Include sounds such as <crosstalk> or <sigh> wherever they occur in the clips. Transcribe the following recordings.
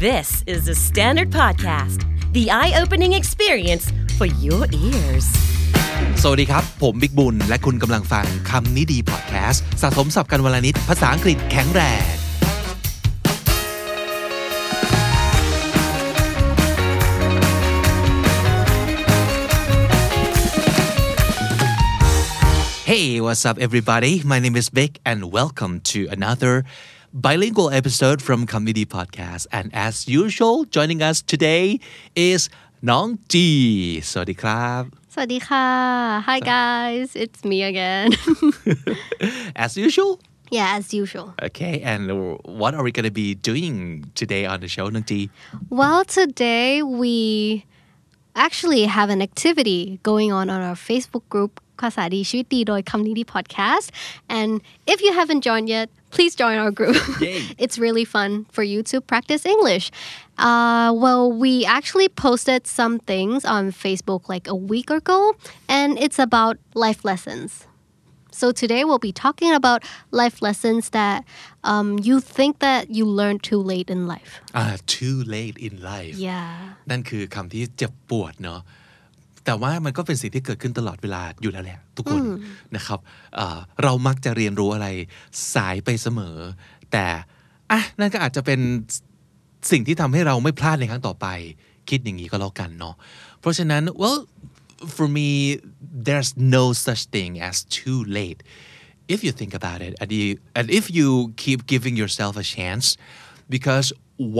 This is the Standard Podcast, the eye opening experience for your ears. สวัสดีครับ ผมบิ๊กบุญ และคุณกำลังฟังคำนี้ดีพอดแคสต์สะสมสับกันวลนิดภาษาอังกฤษแข็งแรง Hey, what's up, everybody? My name is Vic, and welcome to another bilingual episode from Comedy Podcast. And as usual, joining us today is Nong Ji. สวัสดีครับ สวัสดีค่ะ Hi guys it's me again <laughs> As usual. yeah as usual Okay, and what are we going to be doing today on the show, Nong Ji? well today we actually have an activity going on on our Facebook group ภาษาดีชีวิตดีโดยคำนี้ดี podcast and if you haven't joined yet please join our group Yay. <laughs> it's really fun for you to practice English uh, well we actually posted some things on Facebook like a week ago and it's about life lessons So today we'll be talking about life lessons that um, you think that you learned too late in life. Ah, too late in life. Yeah. นั่นคือคำที่เจ็บปวดเนาะ แต่ว่ามันก็เป็นสิ่งที่เกิดขึ้นตลอดเวลาอยู่แล้วแหละทุกคนนะครับเอ่อเรามักจะเรียนรู้อะไรสายไปเสมอ แต่อะนั่นก็อาจจะเป็นสิ่งที่ทำให้เราไม่พลาดในครั้งต่อไป คิดอย่างนี้ก็แล้วกันเนาะเพราะฉะนั้น well for me there's no such thing as too late if you think about it and, you, and if you keep giving yourself a chance because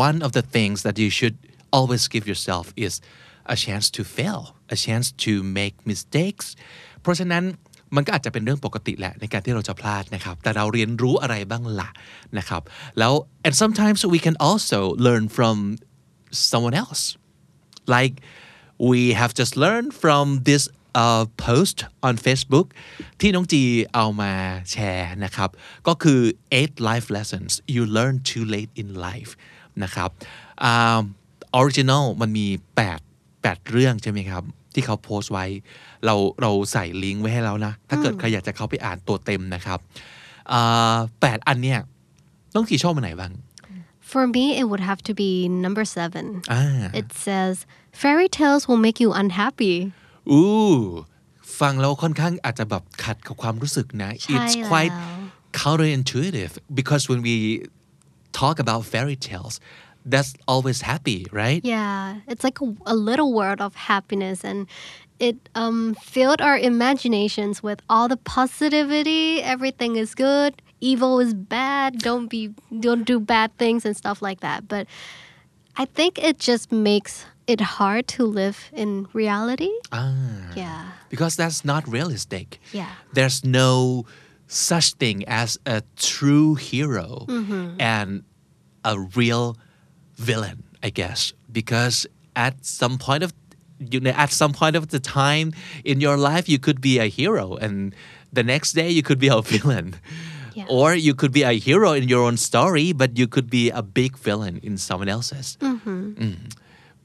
one of the things that you should always give yourself is a chance to fail a chance to make mistakes เพราะฉะนั้นมันก็อาจจะเป็นเรื่องปกติแหละในการที่เราจะพลาดนะครับ แต่เราเรียนรู้อะไรบ้างล่ะนะครับ แล้ว and sometimes we can also learn from someone else like we have just learned from this uh, post on Facebook ที่น้องจีเอามาแชร์นะครับ ก็คือ eight life lessons you learn too late in life นะครับอ่า original มันมี 8 8 เรื่องใช่ไหมครับ ที่เขาโพสต์ไว้ เราเราใส่ลิงก์ไว้ให้แล้วนะ ถ้าเกิดใครอยากจะเข้าไปอ่านตัวเต็มนะครับอ่าแปดอันเนี้ยน้องจีชอบมันไหนบ้าง For me, it would have to be number seven. อ่า It says, fairy tales will make you unhappy. อู้ฟังแล้วค่อนข้างอาจจะแบบขัดกับความรู้สึกนะใช่ It's แล้ว quite counterintuitive because when we talk about fairy tales that's always happy right Yeah, it's like a, a little world of happiness and it um, filled our imaginations with all the positivity. Everything is good. Evil is bad. Don't be don't do bad things and stuff like that. But I think it just makes it hard to live in reality. อ่า Yeah. because that's not realistic Yeah. there's no such thing as a true hero and a real villain I guess because at some point of you know at some point of the time in your life you could be a hero and the next day you could be a <laughs> villain Yeah. or you could be a hero in your own story but you could be a big villain in someone else's อืม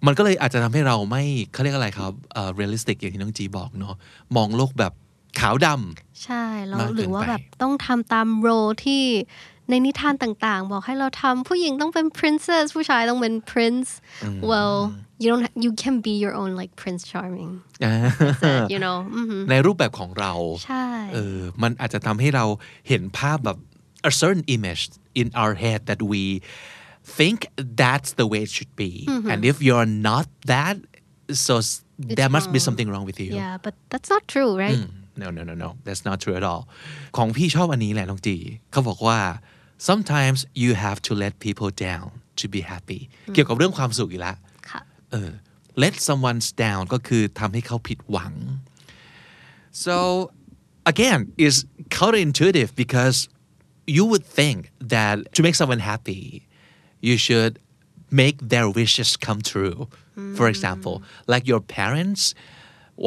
มันก็เลยอาจจะทำให้เราไม่เขาเรียกอะไรครับเอ่อ realistic อย่างที่น้องจีบอกเนาะมองโลกแบบขาวดำ ใช่แล้ว มากเกิน หรือว่า ไป แบบต้องทำตามโรที่ ในนิทานต่างๆ บอกให้เราทำผู้หญิงต้องเป็น princess ผู้ชายต้องเป็น prince well you don't you can be your own like prince charming you know อือหือในรูปแบบของเราใช่เออมันอาจจะทำให้เราเห็นภาพแบบ a certain image in our head that we think that's the way it should be and if you're not that so s- there must be wrong. something wrong with you yeah but that's not true right no no no no that's not true at all ของพี่ชอบอันนี้แหละน้องจีเขาบอกว่า sometimes you have to let people down to be happy เกี่ยวกับเรื่องความสุขอีกแล้ว ค่ะ เออ let someone down ก็คือทำให้เขาผิดหวัง so again is counterintuitive because you would think that to make someone happy you should make their wishes come true for example like your parents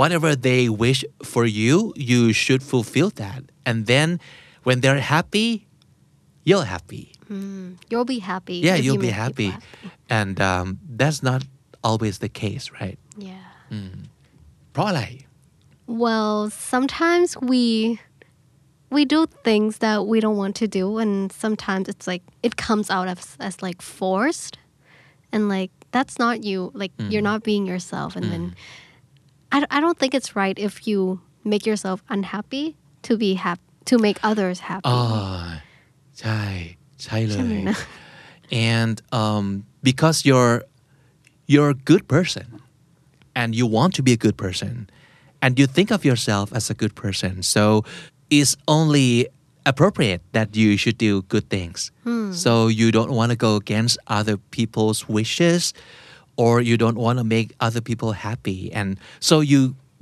whatever they wish for you you should fulfill that and then when they're happy you're happy. Mm, you'll be happy. Yeah, you'll you be happy. happy. And um, that's not always the case, right? Yeah. Mm. Probably. Well, sometimes we we do things that we don't want to do and sometimes it's like it comes out as, as like forced and like that's not you like mm. you're not being yourself and mm. then I, I don't think it's right if you make yourself unhappy to be happy to make others happy ah, ใช่ใช่เล ใช่ไหม ย นะ and um, because you're you're a good person and you want to be a good person and you think of yourself as a good person so it's only appropriate that you should do good things so you don't want to go against other people's wishes or you don't want to make other people happy and so you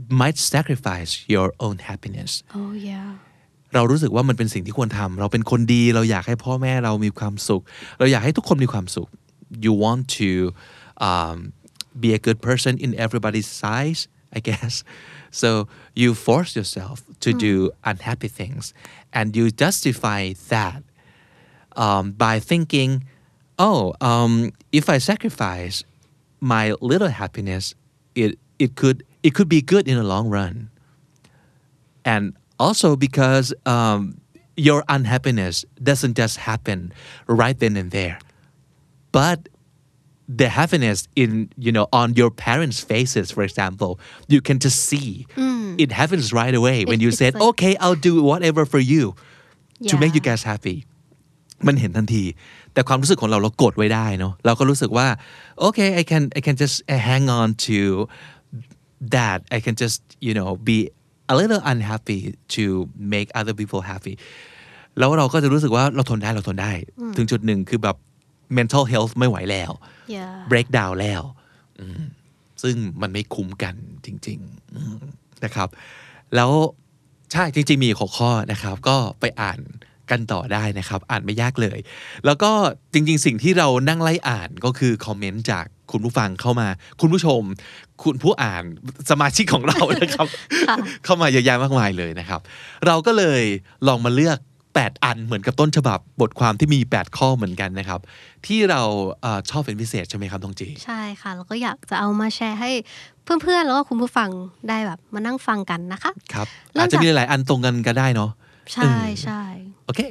might sacrifice your own happiness oh yeah เรารู้สึกว่ามันเป็นสิ่งที่ควรทำเราเป็นคนดี เราอยากให้พ่อแม่เรามีความสุข เราอยากให้ทุกคนมีความสุข you want to um, be a good person in everybody's size I guess so you force yourself to do unhappy things and you justify that um, by thinking oh um, if I sacrifice my little happiness it it could it could be good in the long run and also because um, your unhappiness doesn't just happen right then and there but the happiness in you know on your parents faces for example you can just see it happens right away when It- you it's <laughs> said like- okay i'll do whatever for you to make you Yeah. guys happy มันเห็นทันที แต่ความรู้สึกของเราเรากดไว้ได้เนาะเราก็รู้สึกว่า okay I can I can just uh, hang on to that I can just you know be a little unhappy to make other people happy แล้วเราก็จะรู้สึกว่าเราทนได้เราทนได้ ถึงจุดหนึ่งคือแบบ mental health ไม่ไหวแล้ว yeah break down แล้วอืมซึ่งมันไม่คุ้มกันจริงๆอืมนะครับ แล้วใช่จริงๆมีหัวข้อนะครับ ก็ไปอ่านกันต่อได้นะครับ อ่านไม่ยากเลย แล้วก็จริงๆ สิ่งที่เรานั่งไล่อ่านก็คือคอมเมนต์จาก คุณผู้ฟังเข้ามา คุณผู้ชม คุณผู้อ่านสมาชิกของเรานะครับ เข้ามาเยอะแยะมากมายเลยนะครับ เราก็เลยลองมาเลือก 8 อันเหมือนกับต้นฉบับบทความที่มี 8 ข้อเหมือนกันนะครับ ที่เราเออชอบเป็นพิเศษใช่ไหมครับตองจี ใช่ค่ะ แล้วก็อยากจะเอามาแชร์ให้เพื่อนๆแล้วก็คุณผู้ฟังได้แบบมานั่งฟังกันนะคะครับเริ่อาจมจะจากมีหลายๆอันตรงกันก็ได้เนาะใช่ใช่โอเค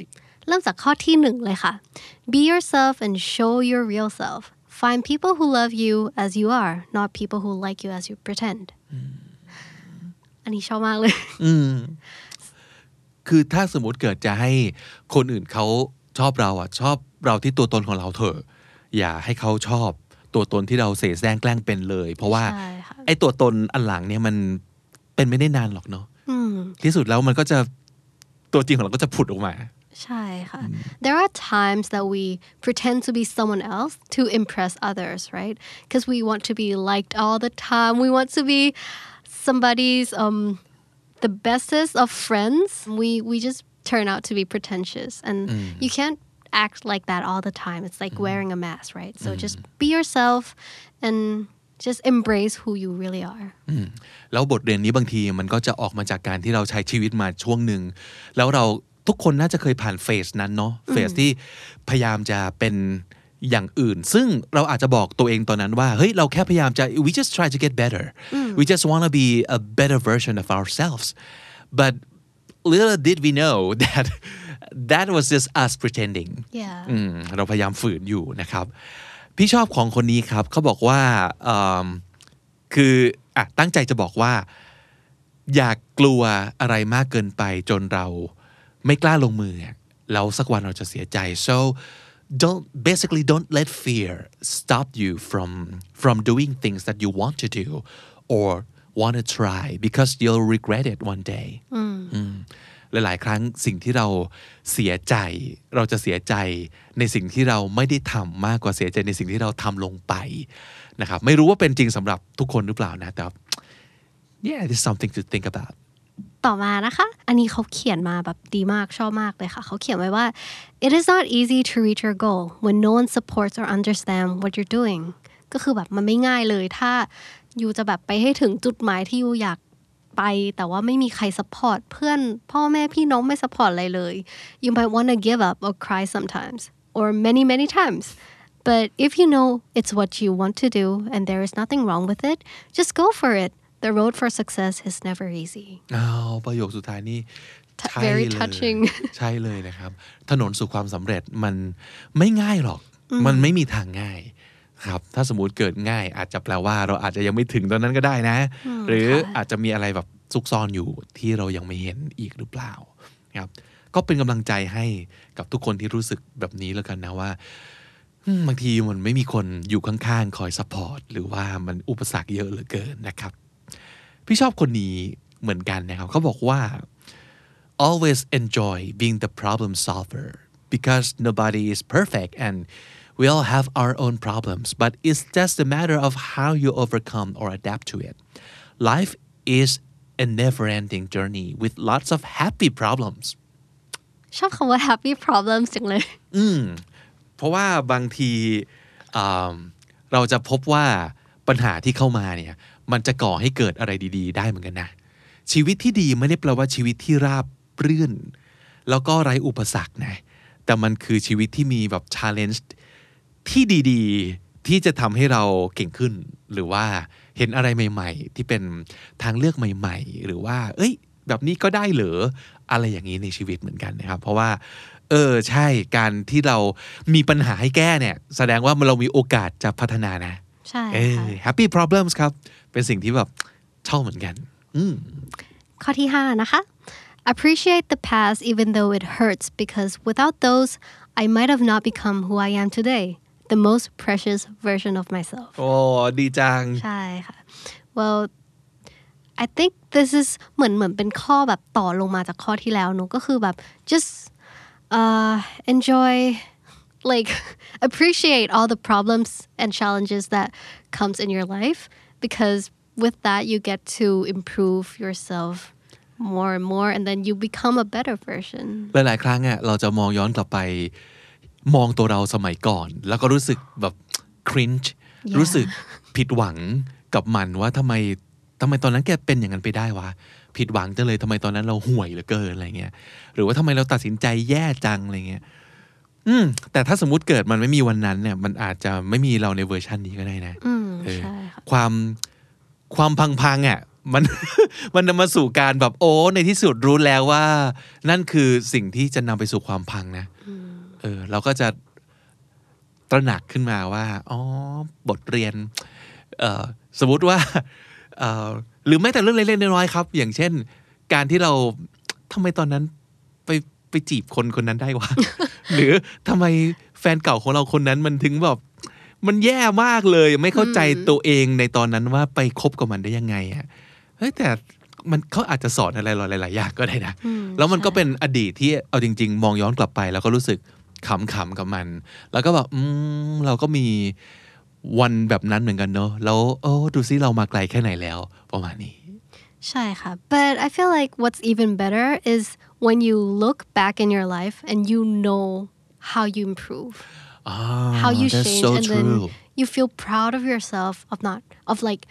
เริ่มจากข้อที่หนึ่งเลยค่ะ be yourself and show your real self find people who love you as you are not people who like you as you pretend อันนี้ชอบมากเลย อืม คือถ้าสมมติเกิดจะให้คนอื่นเขาชอบเราอะ ชอบเราที่ตัวตนของเราเถอะ อย่าให้เขาชอบตัวตนที่เราเสแสร้งแกล้งเป็นเลย เพราะว่าใช่ค่ะไอ้ตัวตนอันหลังเนี่ยมันเป็นไม่ได้นานหรอกเนาะอืมที่สุดแล้วมันก็จะตัวจริงของเราก็จะผุดออกมา ใช่ค่ะ There are times that we pretend to be someone else to impress others right because we want to be liked all the time we want to be somebody's um the bestest of friends we we just turn out to be pretentious and you can't act like that all the time it's like wearing a mask right so just be yourself and just embrace who you really are แล้วบทเรียนนี้บางทีมันก็จะออกมาจากการที่เราใช้ชีวิตมาช่วงหนึ่ง แล้วเรา ทุกคนน่าจะเคยผ่านเฟสนั้นเนาะเฟสที่พยายามจะเป็นอย่างอื่น ซึ่งเราอาจจะบอกตัวเองตอนนั้นว่าเฮ้ยเราแค่พยายามจะ we just try to get better we just want to be a better version of ourselves but little did we know that that was just us pretending yeah อืมเราพยายามฝืนอยู่นะครับ พี่ชอบของคนนี้ครับเขาบอกว่าเอิ่มคืออะตั้งใจจะบอกว่า อยากกลัวอะไรมากเกินไปจนเรา ไม่กล้าลงมือแล้วสักวันเราจะเสียใจ so don't basically don't let fear stop you from from doing things that you want to do or want to try because you'll regret it one day อืมหลายๆ ครั้งสิ่งที่เราเสียใจ เราจะเสียใจในสิ่งที่เราไม่ได้ทำมากกว่าเสียใจในสิ่งที่เราทำลงไปนะครับไม่รู้ว่าเป็นจริงสำหรับทุกคนหรือเปล่านะแต่ yeah this is something to think about ต่อมานะคะ อันนี้เขาเขียนมาแบบดีมากชอบมากเลยค่ะ เขาเขียนไว้ว่า it is not easy to reach your goal when no one supports or understand what you're doing ก็คือแบบมันไม่ง่ายเลยถ้ายูจะแบบไปให้ถึงจุดหมายที่ยูอยากไปแต่ว่าไม่มีใคร support เพื่อนพ่อแม่พี่น้องไม่ support อะไรเลย you might want to give up or cry sometimes or many many times but if you know it's what you want to do and there is nothing wrong with it just go for it the road for success is never easy อ้าวประโยคสุดท้ายนี่ T- ใช่ very เลย touching ใช่เลยนะครับ ถนนสู่ความสำเร็จมันไม่ง่ายหรอก มันไม่มีทางง่ายครับ ถ้าสมมติเกิดง่าย อาจจะแปลว่าเราอาจจะยังไม่ถึงตอนนั้นก็ได้นะ หรืออาจจะมีอะไรแบบซุกซ่อนอยู่ที่เรายังไม่เห็นอีกหรือเปล่าครับ ก็เป็นกำลังใจให้กับทุกคนที่รู้สึกแบบนี้แล้วกันนะว่าอืมบางทีมันไม่มีคนอยู่ข้างๆ คอย support หรือว่ามันอุปสรรคเยอะเหลือเกินนะครับ พี่ชอบคนนี้เหมือนกันนะครับเขาบอกว่า always enjoy being the problem solver because nobody is perfect and we all have our own problems but it's just a matter of how you overcome or adapt to it life is a never-ending journey with lots of happy problems ชอบคำว่า happy problems จังเลย อืม เพราะว่าบางทีอ่าเราจะพบว่าปัญหาที่เข้ามาเนี่ย มันจะก่อให้เกิดอะไรดี ๆ ได้เหมือนกันนะ ชีวิตที่ดีไม่ได้แปลว่าชีวิตที่ราบรื่น แล้วก็ไร้อุปสรรคนะ แต่มันคือชีวิตที่มีแบบ challenge ที่ดีๆ ที่จะทำให้เราเก่งขึ้น หรือว่าเห็นอะไรใหม่ ๆ ที่เป็นทางเลือกใหม่ ๆ หรือว่า เอ้ย แบบนี้ก็ได้เหรออะไรอย่างนี้ในชีวิตเหมือนกันนะครับ เพราะว่าเออใช่การที่เรามีปัญหาให้แก้เนี่ย แสดงว่าเรามีโอกาสจะพัฒนานะ ใช่เออค่ะ happy problems ครับ เป็นสิ่งที่แบบชอบเหมือนกันอืมข้อที่ 5 นะคะ appreciate the past even though it hurts because without those I might have not become who I am today the most precious version of myself โอ้ดีจัง ใช่ค่ะ well I think this is เหมือนเหมือนเป็นข้อแบบต่อลงมาจากข้อที่แล้วหนูก็คือแบบ just uh, enjoy like appreciate all the problems and challenges that comes in your life because with that you get to improve yourself more and more and then you become a better version หลายๆครั้งอะเราจะมองย้อนกลับไป มองตัวเราสมัยก่อน แล้วก็รู้สึกแบบ cringe Yeah. รู้สึกผิดหวังกับมันว่าทำไมทำไมตอนนั้นแกเป็นอย่างนั้นไปได้วะผิดหวังจังเลยทำไมตอนนั้นเราห่วยเหลือเกินอะไรเงี้ยหรือว่าทำไมเราตัดสินใจแย่จังอะไรเงี้ยอืมแต่ถ้าสมมุติเกิดมันไม่มีวันนั้นเนี่ย มันอาจจะไม่มีเราในเวอร์ชันนี้ก็ได้นะ อืมเออใช่ ค่ะความความพังๆอะมันมันนำมาสู่การแบบโอ้ในที่สุดรู้แล้วว่า นั่นคือสิ่งที่จะนำไปสู่ความพังนะเออเราก็จะตระหนักขึ้นมาว่าอ๋อบทเรียนเอ่อสมมติว่าเอ่อหรือแม้แต่เรื่องเล็กๆน้อยๆครับ อย่างเช่น การที่เราทำไมตอนนั้นไปไปจีบคนคนนั้นได้วะหรือทำไมแฟนเก่าของเราคนนั้นมันถึงแบบ มันแย่มากเลย ไม่เข้าใจตัวเองในตอนนั้นว่าไปคบกับมันได้ยังไงอะเฮ้ยแต่มันเขาอาจจะสอนอะไรเราหลายๆอย่างก็ได้นะอืมแล้วมันก็ใช่เป็นอดีตที่เอาจริง ๆ มองย้อนกลับไป แล้วก็รู้สึกขำๆกับมัน แล้วก็แบบอืมเราก็มีวันแบบนั้นเหมือนกันเนอะแล้วโอ้ดูซิเรามาไกลแค่ไหนแล้วประมาณนี้ใช่ค่ะ but I feel like what's even better is when you look back in your life and you know how you improve Ah, how you that's change so and true. then you feel proud of yourself of not of like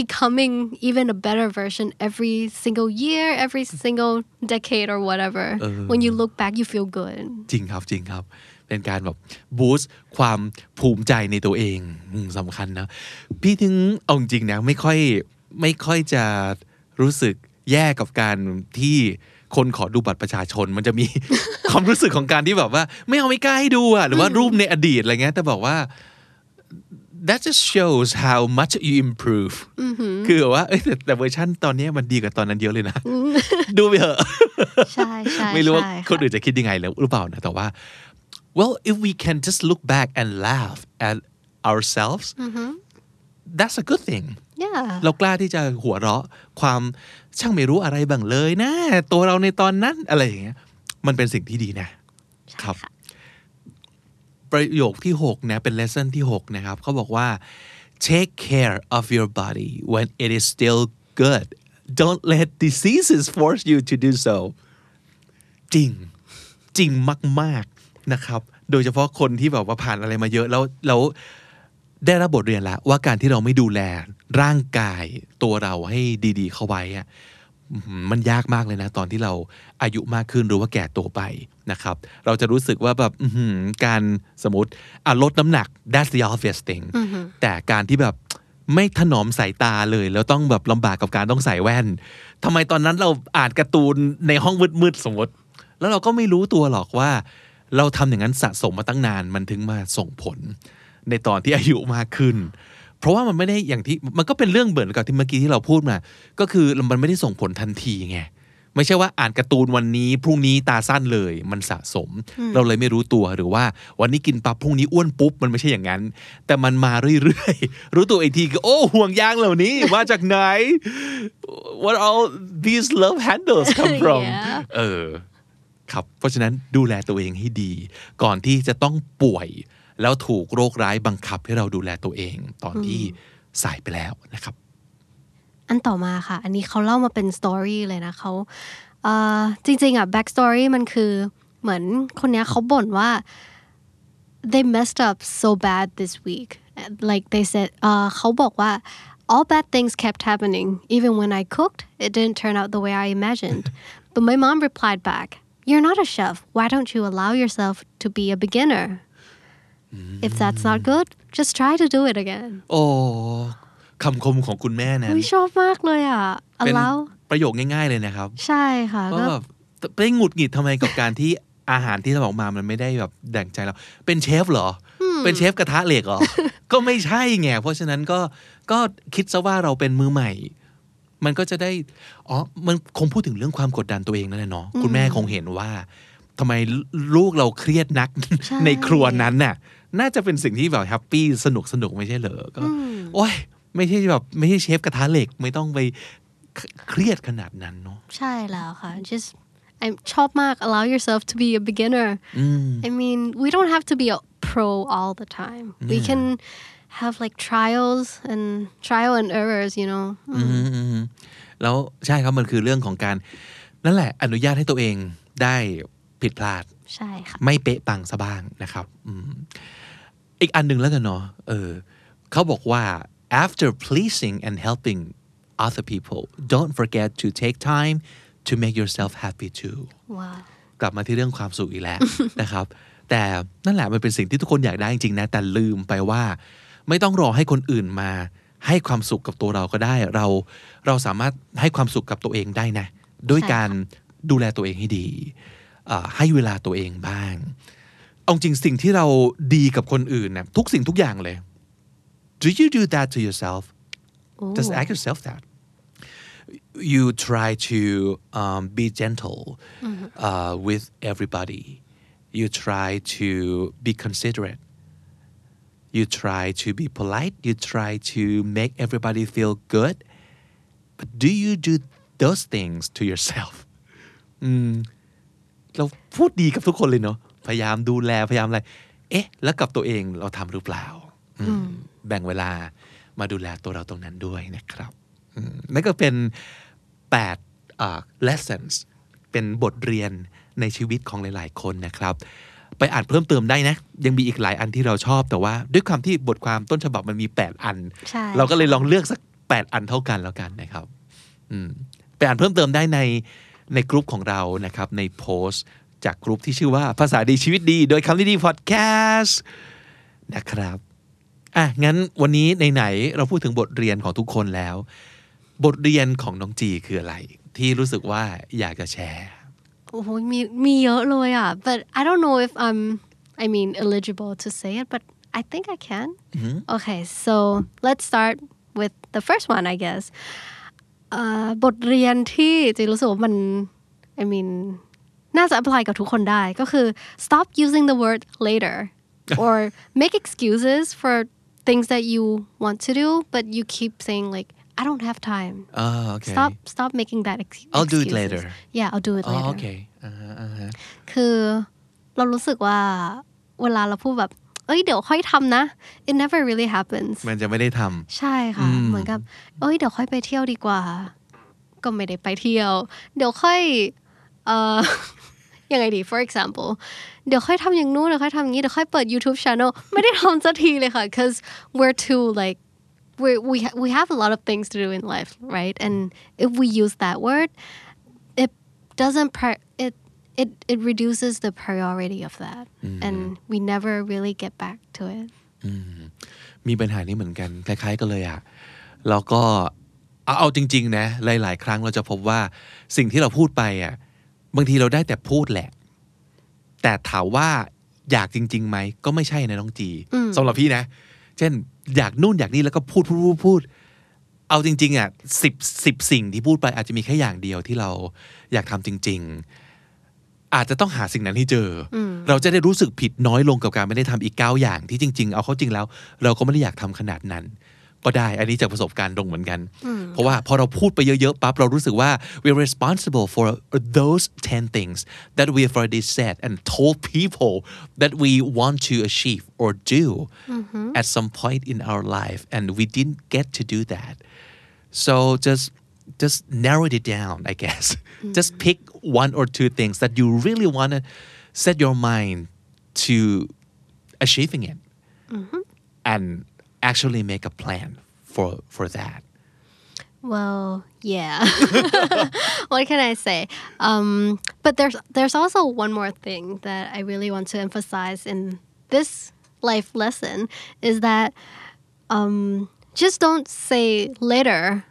becoming even a better version every single year every single decade or whatever when you look back you feel good จริงครับจริงครับ เป็นการแบบบูสต์ความภูมิใจในตัวเองอืมสำคัญนะ พี่ถึงเอาจริงนะไม่ค่อยไม่ค่อยจะรู้สึกแย่กับการที่ คนขอดูบัตรประชาชน มันจะมีความรู้สึกของการที่แบบว่า ไม่เอาไม่กล้าให้ดูอะหรือว่ารูปในอดีตอะไรเงี้ยแต่บอกว่า that just shows how much you improve คือแบบว่าเอ้ยแต่แต่เวอร์ชันตอนนี้มันดีกว่าตอนนั้นเยอะเลยนะ ดูไปเถอะใช่ใช่ไม่รู้ว่าใช่คนอื่นจะคิดยังไงหรือเปล่านะแต่ว่า well if we can just look back and laugh at ourselves that's a good thing yeah เรากล้าที่จะหัวเราะ ความช่างไม่รู้อะไรบ้างเลยนะ ตัวเราในตอนนั้นอะไรอย่างเงี้ยมันเป็นสิ่งที่ดีนะครับ ประโยคที่6นะเป็น lesson ที่ 6 นะครับเขาบอกว่า take care of your body when it is still good don't let diseases force you to do so จริงจริงมาก ๆนะครับ โดยเฉพาะคนที่แบบว่าผ่านอะไรมาเยอะแล้วแล้วได้รับบทเรียนแล้วว่าการที่เราไม่ดูแล ร่างกายตัวเราให้ดี ๆ เข้าไว้อะอื้อหือมันยากมากเลยนะ ตอนที่เราอายุมากขึ้นหรือว่าแก่ตัวไปนะครับ เราจะรู้สึกว่าแบบอื้อหือการสมมติอะลดน้ำหนัก that's the obvious thing แต่การที่แบบไม่ถนอมสายตาเลย แล้วต้องแบบลำบากกับการต้องใส่แว่นทำไมตอนนั้นเราอ่านการ์ตูนในห้องมืดๆสมมติ แล้วเราก็ไม่รู้ตัวหรอกว่า เราทำอย่างนั้นสะสมมาตั้งนานมันถึงมาส่งผล ในตอนที่อายุมากขึ้น เพราะว่ามันไม่ได้อย่างที่มันก็เป็นเรื่องเหมือนกับที่เมื่อกี้ที่เราพูดมาก็คือมันไม่ได้ส่งผลทันทีไงไม่ใช่ว่าอ่านการ์ตูนวันนี้พรุ่งนี้ตาสั้นเลย มันสะสม เราเลยไม่รู้ตัวหรือว่า วันนี้กินปั๊บพรุ่งนี้อ้วนปุ๊บมันไม่ใช่อย่างนั้น แต่มันมาเรื่อยๆรู้ตัวอีกทีก็โอ้ห่วงยางเหล่านี้มาจากไหน what all these love handles come from Yeah. เออครับเพราะฉะนั้นดูแลตัวเองให้ดี ก่อนที่จะต้องป่วย แล้วถูกโรคร้ายบังคับให้เราดูแลตัวเอง ตอนที่สายไปแล้วนะครับ อันต่อมาค่ะ อันนี้เขาเล่ามาเป็นสตอรี่เลยนะเขาเอ่อจริงๆอะ back story มันคือเหมือนคนเนี้ยเขาบ่นว่า they messed up so bad this week like they said เอ่อเขาบอกว่า all bad things kept happening even when I cooked it didn't turn out the way I imagined but my mom replied back you're not a chef why don't you allow yourself to be a beginner if that's not good just try to do it again โอ้คำคมของคุณแม่นั้นอุ๊ยชอบมากเลยอะเป็น allow ประโยคง่ายๆเลยนะครับ ใช่ค่ะเพก็ราะแบบไปหงุดหงิดทำไมกับการที่อาหารที่เราออกมามันไม่ได้แบบแด่งใจเรา เป็นเชฟเหรอ เป็นเชฟกระทะเหล็กเหรอ ก็ไม่ใช่ไง เพราะฉะนั้นก็ก็คิดซะว่าเราเป็นมือใหม่ มันก็จะได้ อ๋อ มันคงพูดถึงเรื่องความกดดันตัวเองนั่นแหละเนาะ คุณแม่คงเห็นว่า ทำไมลูกเราเครียดนักใช่ในครัวนั้นน่ะ น่าจะเป็นสิ่งที่แบบแฮปปี้สนุกสนุกไม่ใช่เหรอก็โอ้ยไม่ใช่แบบไม่ใช่เชฟกระทะเหล็กไม่ต้องไปเครียดขนาดนั้นเนาะใช่แล้วค่ะ just I ชอบมาก allow yourself to be a beginner I mean we don't have to be a pro all the time we can have like trials and trial and errors you know อืมอืมแล้วใช่ครับมันคือเรื่องของการ นั่นแหละ อนุญาตให้ตัวเองได้ ผิดพลาด ใช่ค่ะ ไม่เป๊ะปังซะบ้างนะครับอืมอีกอันหนึ่งแล้วกันเนาะเออเขาบอกว่า after pleasing and helping other people don't forget to take time to make yourself happy too ว้าวกลับมาที่เรื่องความสุขอีกแล้วนะครับ แต่นั่นแหละมันเป็นสิ่งที่ทุกคนอยากได้จริงๆนะ แต่ลืมไปว่า ไม่ต้องรอให้คนอื่นมาให้ความสุขกับตัวเราก็ได้ เราเราสามารถให้ความสุขกับตัวเองได้นะ ด้วยการดูแลตัวเองให้ดีอ่า ให้เวลาตัวเองบ้าง เอาจริงสิ่งที่เราดีกับคนอื่นนะทุกสิ่งทุกอย่างเลย do you do that to yourself just ask yourself that you try to um, be gentle uh, with everybody. You try to be considerate. You try to be polite. You try to make everybody feel good. But do you do those things to yourself? อืม เราพูดดีกับทุกคนเลยเนาะพยายามดูแลพยายามอะไร เอ๊ะ แล้วกับตัวเองเราทำหรือเปล่าอืมแบ่งเวลามาดูแลตัวเราตรงนั้นด้วยนะครับอืมนั่นก็เป็น8อ่า lessons เป็นบทเรียนในชีวิตของหลาย ๆ คนนะครับ ไปอ่านเพิ่มเติมได้นะ ยังมีอีกหลายอันที่เราชอบแต่ว่า ด้วยความที่บทความต้นฉบับมันมี 8 อันใช่เราก็เลยลองเลือกสัก 8 อันเท่ากันแล้วกันนะครับอืมไปอ่านเพิ่มเติมได้ใน ในกลุ่มของเรานะครับในโพสต์ จากกลุ่มที่ชื่อว่าภาษาดีชีวิตดี โดยคำนี้ดีพอดแคสต์นะครับอะงั้นวันนี้ไหนๆเราพูดถึงบทเรียนของทุกคนแล้ว บทเรียนของน้องจีคืออะไร ที่รู้สึกว่าอยากจะแชร์โอ้โหมีมีเยอะเลยอะ but I don't know if I'm I mean eligible to say it but I think I can okay so let's start with the first one I guess เอ่อ บทเรียนที่จีรู้สึกว่ามัน I mean น่าจะ apply กับทุกคนได้ก็คือ stop using the word later or make excuses for things that you want to do but you keep saying like I don't have time อ่าโอเค stop stop making that ex- I'll do it excuses. later. yeah I'll do it อ๋อ later โอเคอ่าฮะอ่าฮะคือเรารู้สึกว่าเวลาเราพูดแบบ เอ้ยเดี๋ยวค่อยทำนะ it never really happens มันจะไม่ได้ทใช่ค่ะ เหมือนกับ เอ้ยเดี๋ยวค่อยไปเที่ยวดีกว่า ก็ไม่ได้ไปเที่ยว เดี๋ยวค่อยเอ่อยังไงดี for example เดี๋ยวค่อยทำอย่างนู้นเดี๋ยวค่อยทำอย่างนี้เดี๋ยวค่อยเปิด YouTube channel ไม่ได้ทำสักทีเลยค่ะ cause we're too like we we ha- we have a lot of things to do in life right and if we use that word it doesn't pri- it it it reduces the priority of that and we never really get back to it ำมีปัญหานี้เหมือนกัน คล้ายๆกันเลยอะแล้วก็เอาเอาจริง ๆ นะ หลาย ๆ ครั้งเราจะพบว่าสิ่งที่เราพูดไปอะบางทีเราได้แต่พูดแหละ แต่ถามว่าอยากจริงๆไหมก็ไม่ใช่นะน้องจีสำหรับพี่นะ เช่น อยากนู่นอยากนี่แล้วก็พูดพูดพูดพูดเอาจริง ๆอะสิบสิบสิ่งที่พูดไปอาจจะมีแค่อย่างเดียวที่เราอยากทำจริง ๆ อาจจะต้องหาสิ่งนั้นให้เจออเราจะได้รู้สึกผิดน้อยลงกับการไม่ได้ทำอีกเก้าอย่างที่จริง ๆ เอาเข้าจริงแล้ว เราก็ไม่ได้อยากทำขนาดนั้น ก็ได้ อันนี้จากประสบการณ์ตรงเหมือนกัน เพราะว่าพอเราพูดไปเยอะ ๆ ปั๊บ เรารู้สึกว่า we're responsible for those 10 things that we have already said and told people that we want to achieve or do at some point in our life and we didn't get to do that so just just narrow it down I guess just pick one or two things that you really want to set your mind to achieving it and actually make a plan for for that Well, yeah. <laughs> what can I say? Um, but there's there's also one more thing that I really want to emphasize in this life lesson is that um, just don't say later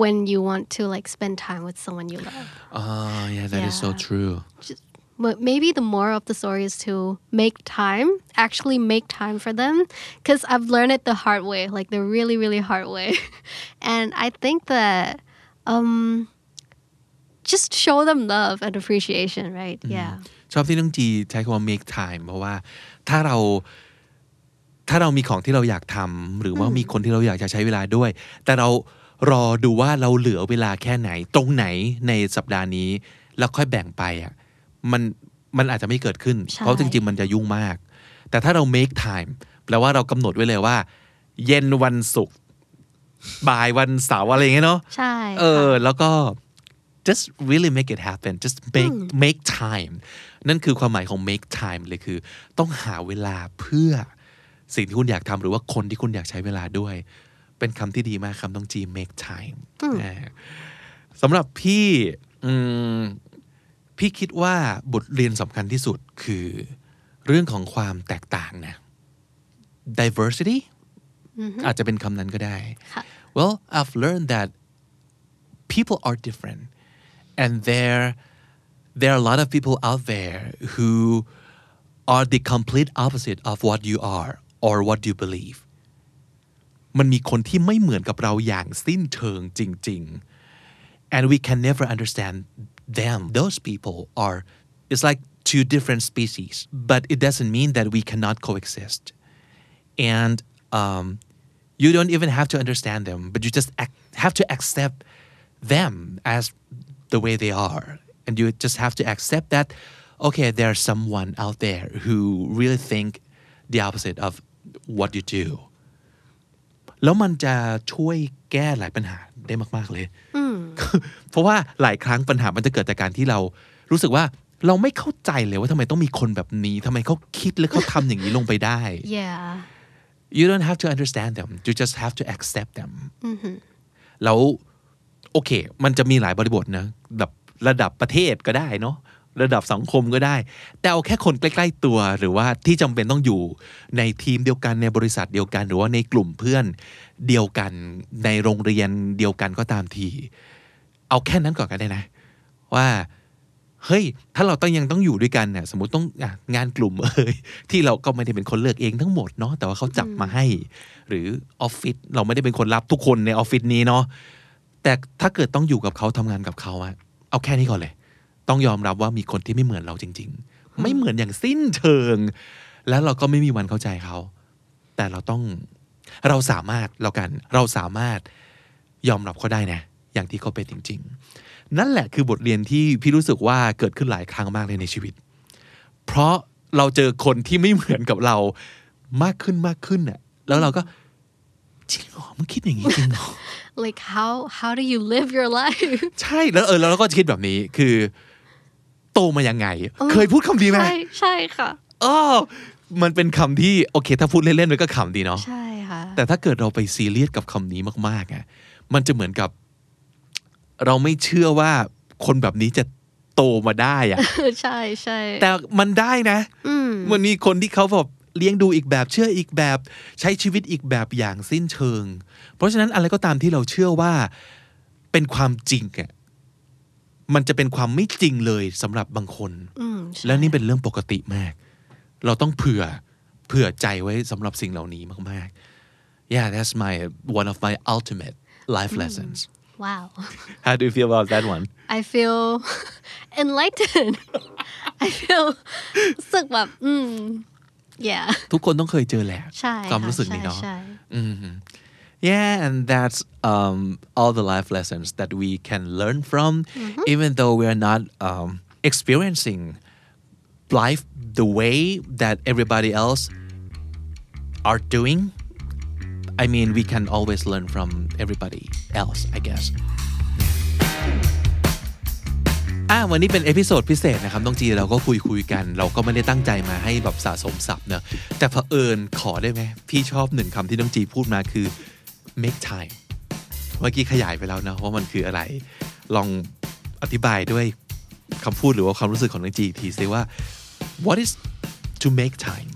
when you want to like spend time with someone you love. oh yeah that is so Yeah. true Just, but maybe the moral of the story is to make time, actually make time for them. Because I've learned it the hard way, like the really, really hard way. <laughs> and I think that um, just show them love and appreciation, right? Yeah. ชอบที่น้องจีใช้คำว่า make time เพราะว่าถ้าเราถ้าเรามีของที่เราอยากทำหรือว่ามีคนที่เราอยากจะใช้เวลาด้วย แต่เรา รอดูว่าเราเหลือเวลาแค่ไหน ตรงไหนในสัปดาห์นี้ แล้วค่อยแบ่งไปอะมันมันอาจจะไม่เกิดขึ้นใช่เพราะจริง ๆ มันจะยุ่งมาก แต่ถ้าเรา make time แปลว่าเรากำหนดไว้เลยว่า เย็นวันศุกร์บ่ายวันเสาร์อะไรอย่างเงี้ยเนาะใช่เออ แล้วก็ just really make it happen just make make time นั่นคือความหมายของ make time เลยคือ ต้องหาเวลาเพื่อสิ่งที่คุณอยากทำหรือว่าคนที่คุณอยากใช้เวลาด้วย เป็นคำที่ดีมากคำต้องจี make time อ่าสำหรับพี่อืมพี่คิดว่าบทเรียนสำคัญที่สุดคือเรื่องของความแตกต่างนะ diversity อาจจะเป็นคำนั้นก็ได้ค่ะ well I've learned that people are different and there there are a lot of people out there who are the complete opposite of what you are or what you believe มันมีคนที่ไม่เหมือนกับเราอย่างสิ้นเชิงจริง ๆ and we can never understand them those people are it's like two different species but it doesn't mean that we cannot coexist and um, you don't even have to understand them but you just ac- have to accept them as the way they are and you just have to accept that okay there's someone out there who really think the opposite of what you do แล้วมันจะช่วยแก้หลายปัญหาได้มาก ๆเลยเพราะว่าหลายครั้งปัญหามันจะเกิดจากการที่เรารู้สึกว่าเราไม่เข้าใจเลยว่าทำไมต้องมีคนแบบนี้ทำไมเขาคิดและเขาทำอย่างนี้ลงไปได้ Yeah. you don't have to understand them you just have to accept them แล้วโอเค มันจะมีหลายบริบทนะแบบระดับประเทศก็ได้เนาะ ระดับสังคมก็ได้ แต่เอาแค่คนใกล้ ๆ ตัว หรือว่าที่จำเป็นต้องอยู่ในทีมเดียวกันในบริษัทเดียวกัน หรือว่าในกลุ่มเพื่อนเดียวกันในโรงเรียนเดียวกันก็ตามที เอาแค่นั้นก่อนก็ได้นะ ว่าเฮ้ย ถ้าเราต้องยังต้องอยู่ด้วยกันเนี่ยสมมติต้องงานกลุ่มเอ้ยที่เราก็ไม่ได้เป็นคนเลือกเองทั้งหมดเนาะแต่ว่าเขาจับมาให้ หรือออฟฟิศเราไม่ได้เป็นคนรับทุกคนในออฟฟิศนี้เนาะแต่ถ้าเกิดต้องอยู่กับเขาทำงานกับเขาอะเอาแค่นี้ก่อนเลย ต้องยอมรับว่ามีคนที่ไม่เหมือนเราจริง ๆ ไม่เหมือนอย่างสิ้นเชิง แล้วเราก็ไม่มีวันเข้าใจเขา แต่เราต้องเราสามารถเรากันเราสามารถยอมรับเขาได้นะ อย่างที่เขาเป็นจริง ๆ นั่นแหละคือบทเรียนที่พี่รู้สึกว่าเกิดขึ้นหลายครั้งมากเลยในชีวิต เพราะเราเจอคนที่ไม่เหมือนกับเรามากขึ้นมากขึ้นน่ะแล้วเราก็จริงเหรอมึงคิดอย่างนี้จริงเหรอ Like how how do you live your life? ใช่แล้วเออแล้วเราก็คิดแบบนี้คือ โตมายังไง เคยพูดคำนี้ไหมใช่ใช่ค่ะอ๋อมันเป็นคำที่โอเค ถ้าพูดเล่นๆมันก็ขำดีเนาะใช่ค่ะแต่ถ้าเกิดเราไปซีเรียสกับคำนี้มากๆอะมันจะเหมือนกับ เราไม่เชื่อว่าคนแบบนี้จะโตมาได้อะใช่ใช่แต่มันได้นะมันมีคนที่เขาแบบเลี้ยงดูอีกแบบเชื่ออีกแบบ ใช้ชีวิตอีกแบบอย่างสิ้นเชิง เพราะฉะนั้นอะไรก็ตามที่เราเชื่อว่าเป็นความจริงอะ มันจะเป็นความไม่จริงเลยสำหรับบางคนอืมใช่แล้วนี่เป็นเรื่องปกติมาก เราต้องเผื่อเผื่อใจไว้สำหรับสิ่งเหล่านี้มากๆ yeah that's my one of my ultimate life lessons wow how do you feel about that one I feel enlightened I feel รู้สึกแบบอืม yeah ทุกคนต้องเคยเจอแหละใช่ความค่ะรู้สึกใช่นี้เนาะใช่ Yeah, and that's um, all the life lessons that we can learn from, even though we are not um, experiencing life the way that everybody else are doing. I mean, we can always learn from everybody else, I guess. อ่าวันนี้เป็นเอพิโซดพิเศษนะครับน้องจีเราก็คุยคุยกัน เราก็ไม่ได้ตั้งใจมาให้แบบสะสมศัพท์เนอะแต่เผอิญขอได้ไหมพี่ชอบหนึ่งคำที่น้องจีพูดมาคือ make time เมื่อกี้ขยายไปแล้วนะว่ามันคืออะไร ลองอธิบายด้วยคำพูดหรือว่าความรู้สึกของน้องจีทีซิว่า what is to make time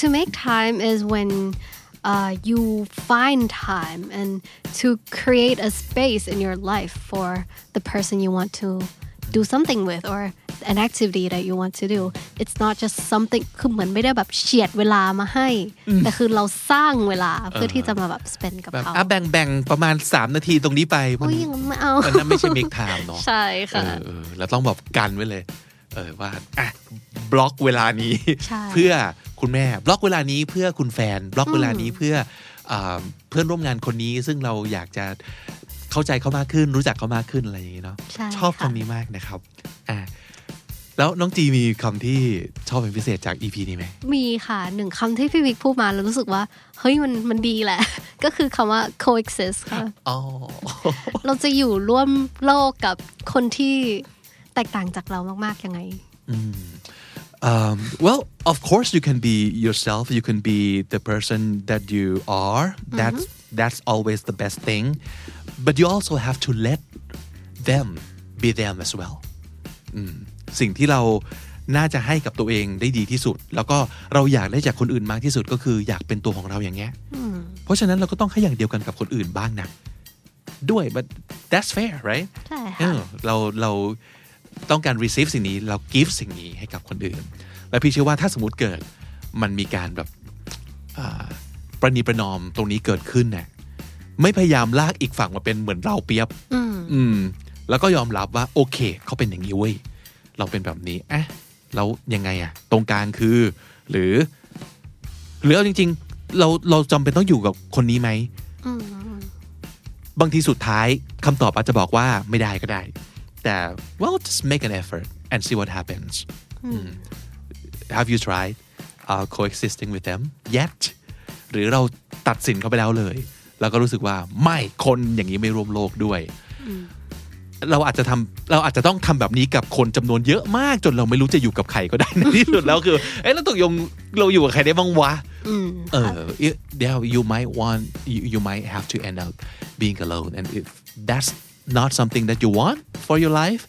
to make time is when uh, you find time and to create a space in your life for the person you want to do something with or an activity that you want to do it's not just something คือเหมือนไม่ได้แบบเฉียดเวลามาให้ แต่คือเราสร้างเวลาเพื่อที่จะมาแบบ spend กับแบบเขาอะแบ่งแบ่งประมาณ 3 นาทีตรงนี้ไปมัโอ้ยยังไม่เอาอันนั้นไม่ใช่ make time เนาะใช่เอค่ะอเออแล้วต้องแบบกันไว้เลยเออว่าอะบล็อกเวลานี้ใช่เพื่อคุณแม่บล็อกเวลานี้เพื่อคุณแฟน บล็อกเวลานี้เพื่ออ่าเพื่อนร่วมงานคนนี้ซึ่งเราอยากจะ เข้าใจเขามากขึ้น รู้จักเขามากขึ้นอะไรอย่างนี้เนาะใช่ชอบค่ะคำนี้มากนะครับอะแล้วน้องจีมีคำที่ชอบเป็นพิเศษจาก EP นี้ไหม มีค่ะหนึ่งคำที่พี่วิกพูดมาแล้วรู้สึกว่า เฮ้ยมันมันดีแหละ ก็คือคำว่า coexist ค่ะอ๋อเราจะอยู่ร่วมโลกกับคนที่แตกต่างจากเรามาก ๆ ยังไง Um, well, of course, you can be yourself. You can be the person that you are. That's that's always the best thing. But you also have to let them be them as well. อืมสิ่งที่เราน่าจะให้กับตัวเองได้ดีที่สุด แล้วก็เราอยากได้จากคนอื่นมากที่สุดก็คืออยากเป็นตัวของเราอย่างเงี้ยเพราะฉะนั้นเราก็ต้องให้อย่างเดียวกันกับคนอื่นบ้างนะด้วย but that's fair right ใช่เอค่ะอเราเราต้องการ receive สิ่งนี้เรา give สิ่งนี้ให้กับคนอื่น และพี่เชื่อว่าถ้าสมมติเกิดมันมีการแบบอ่าประนีประนอมตรงนี้เกิดขึ้นเนี่ย ไม่พยายามลากอีกฝั่งมาเป็นเหมือนเราเปรียบ อืม แล้วก็ยอมรับว่า โอเคเขาเป็นอย่างนี้เว้ยเราเป็นแบบนี้อะแล้วยังไงอะตรงกลางคือ หรือ หรือเอาจริง ๆ เราเราจำเป็นต้องอยู่กับคนนี้ไหมบางทีสุดท้ายคำตอบอาจจะบอกว่าไม่ได้ก็ได้ แต่ well just make an effort and see what happens อืม have you tried uh, coexisting with them yet หรือเราตัดสินเขาไปแล้วเลย แล้วก็รู้สึกว่าไม่คนอย่างนี้ไม่ร่วมโลกด้วย เราอาจจะทำเราอาจจะต้องทำแบบนี้กับคนจำนวนเยอะมากจนเราไม่รู้จะอยู่กับใครก็ได้ในที่สุดแล้วคือเอ้แล้วตกลงเราอยู่กับใครได้บ้างวะเออ it- yeah you might want you, you might have to end up being alone and if that's not something that you want for your life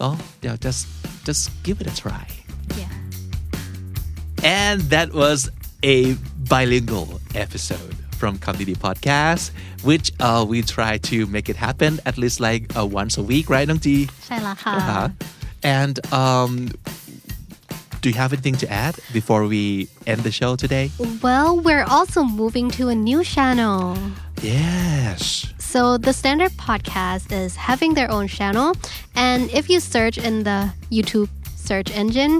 well yeah just just give it a try yeah and that was a bilingual episode from Comedy Podcast, which uh, we try to make it happen at least like uh, once a week, right, Nong Ji? ใช่ละค่ะ Uh-huh. And um, do you have anything to add before we end the show today? well we're also moving to a new channel Yes. So the standard podcast is having their own channel, and if you search in the YouTube search engine,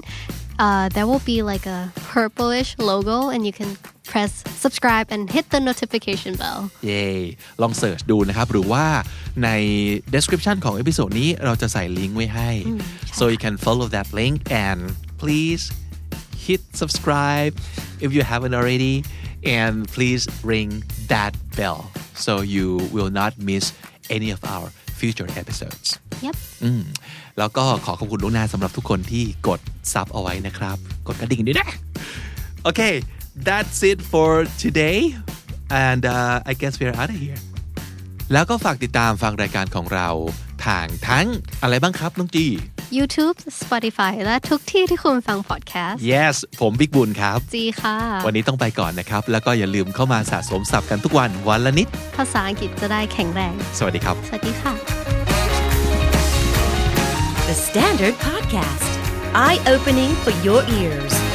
uh, there will be like a purplish logo, and you can press subscribe and hit the notification bell. เย่ลองเสิร์ชดูนะครับ หรือว่าใน description ของเอพิโซดนี้เราจะใส่ลิงก์ไว้ให้ so you can follow that link and please hit subscribe if you haven't already and please ring that bell so you will not miss any of our future episodes Yep. อืมแล้วก็ขอขอบคุณล่วงหน้าสำหรับทุกคนที่กดซับเอาไว้นะครับ กดกระดิ่งด้วยนะ โอเค that's it for today and uh, I guess we're out of here แล้วก็ฝากติดตามฟังรายการของเราทางทั้งอะไรบ้างครับน้องจี YouTube Spotify และทุกที่ที่คุณฟัง podcast yes ผมบิ๊กบุญครับ จีค่ะ วันนี้ต้องไปก่อนนะครับ แล้วก็อย่าลืมเข้ามาสะสมศัพท์กันทุกวันวันละนิด ภาษาอังกฤษจะได้แข็งแรง สวัสดีครับ สวัสดีค่ะ The Standard Podcast, eye opening for your ears.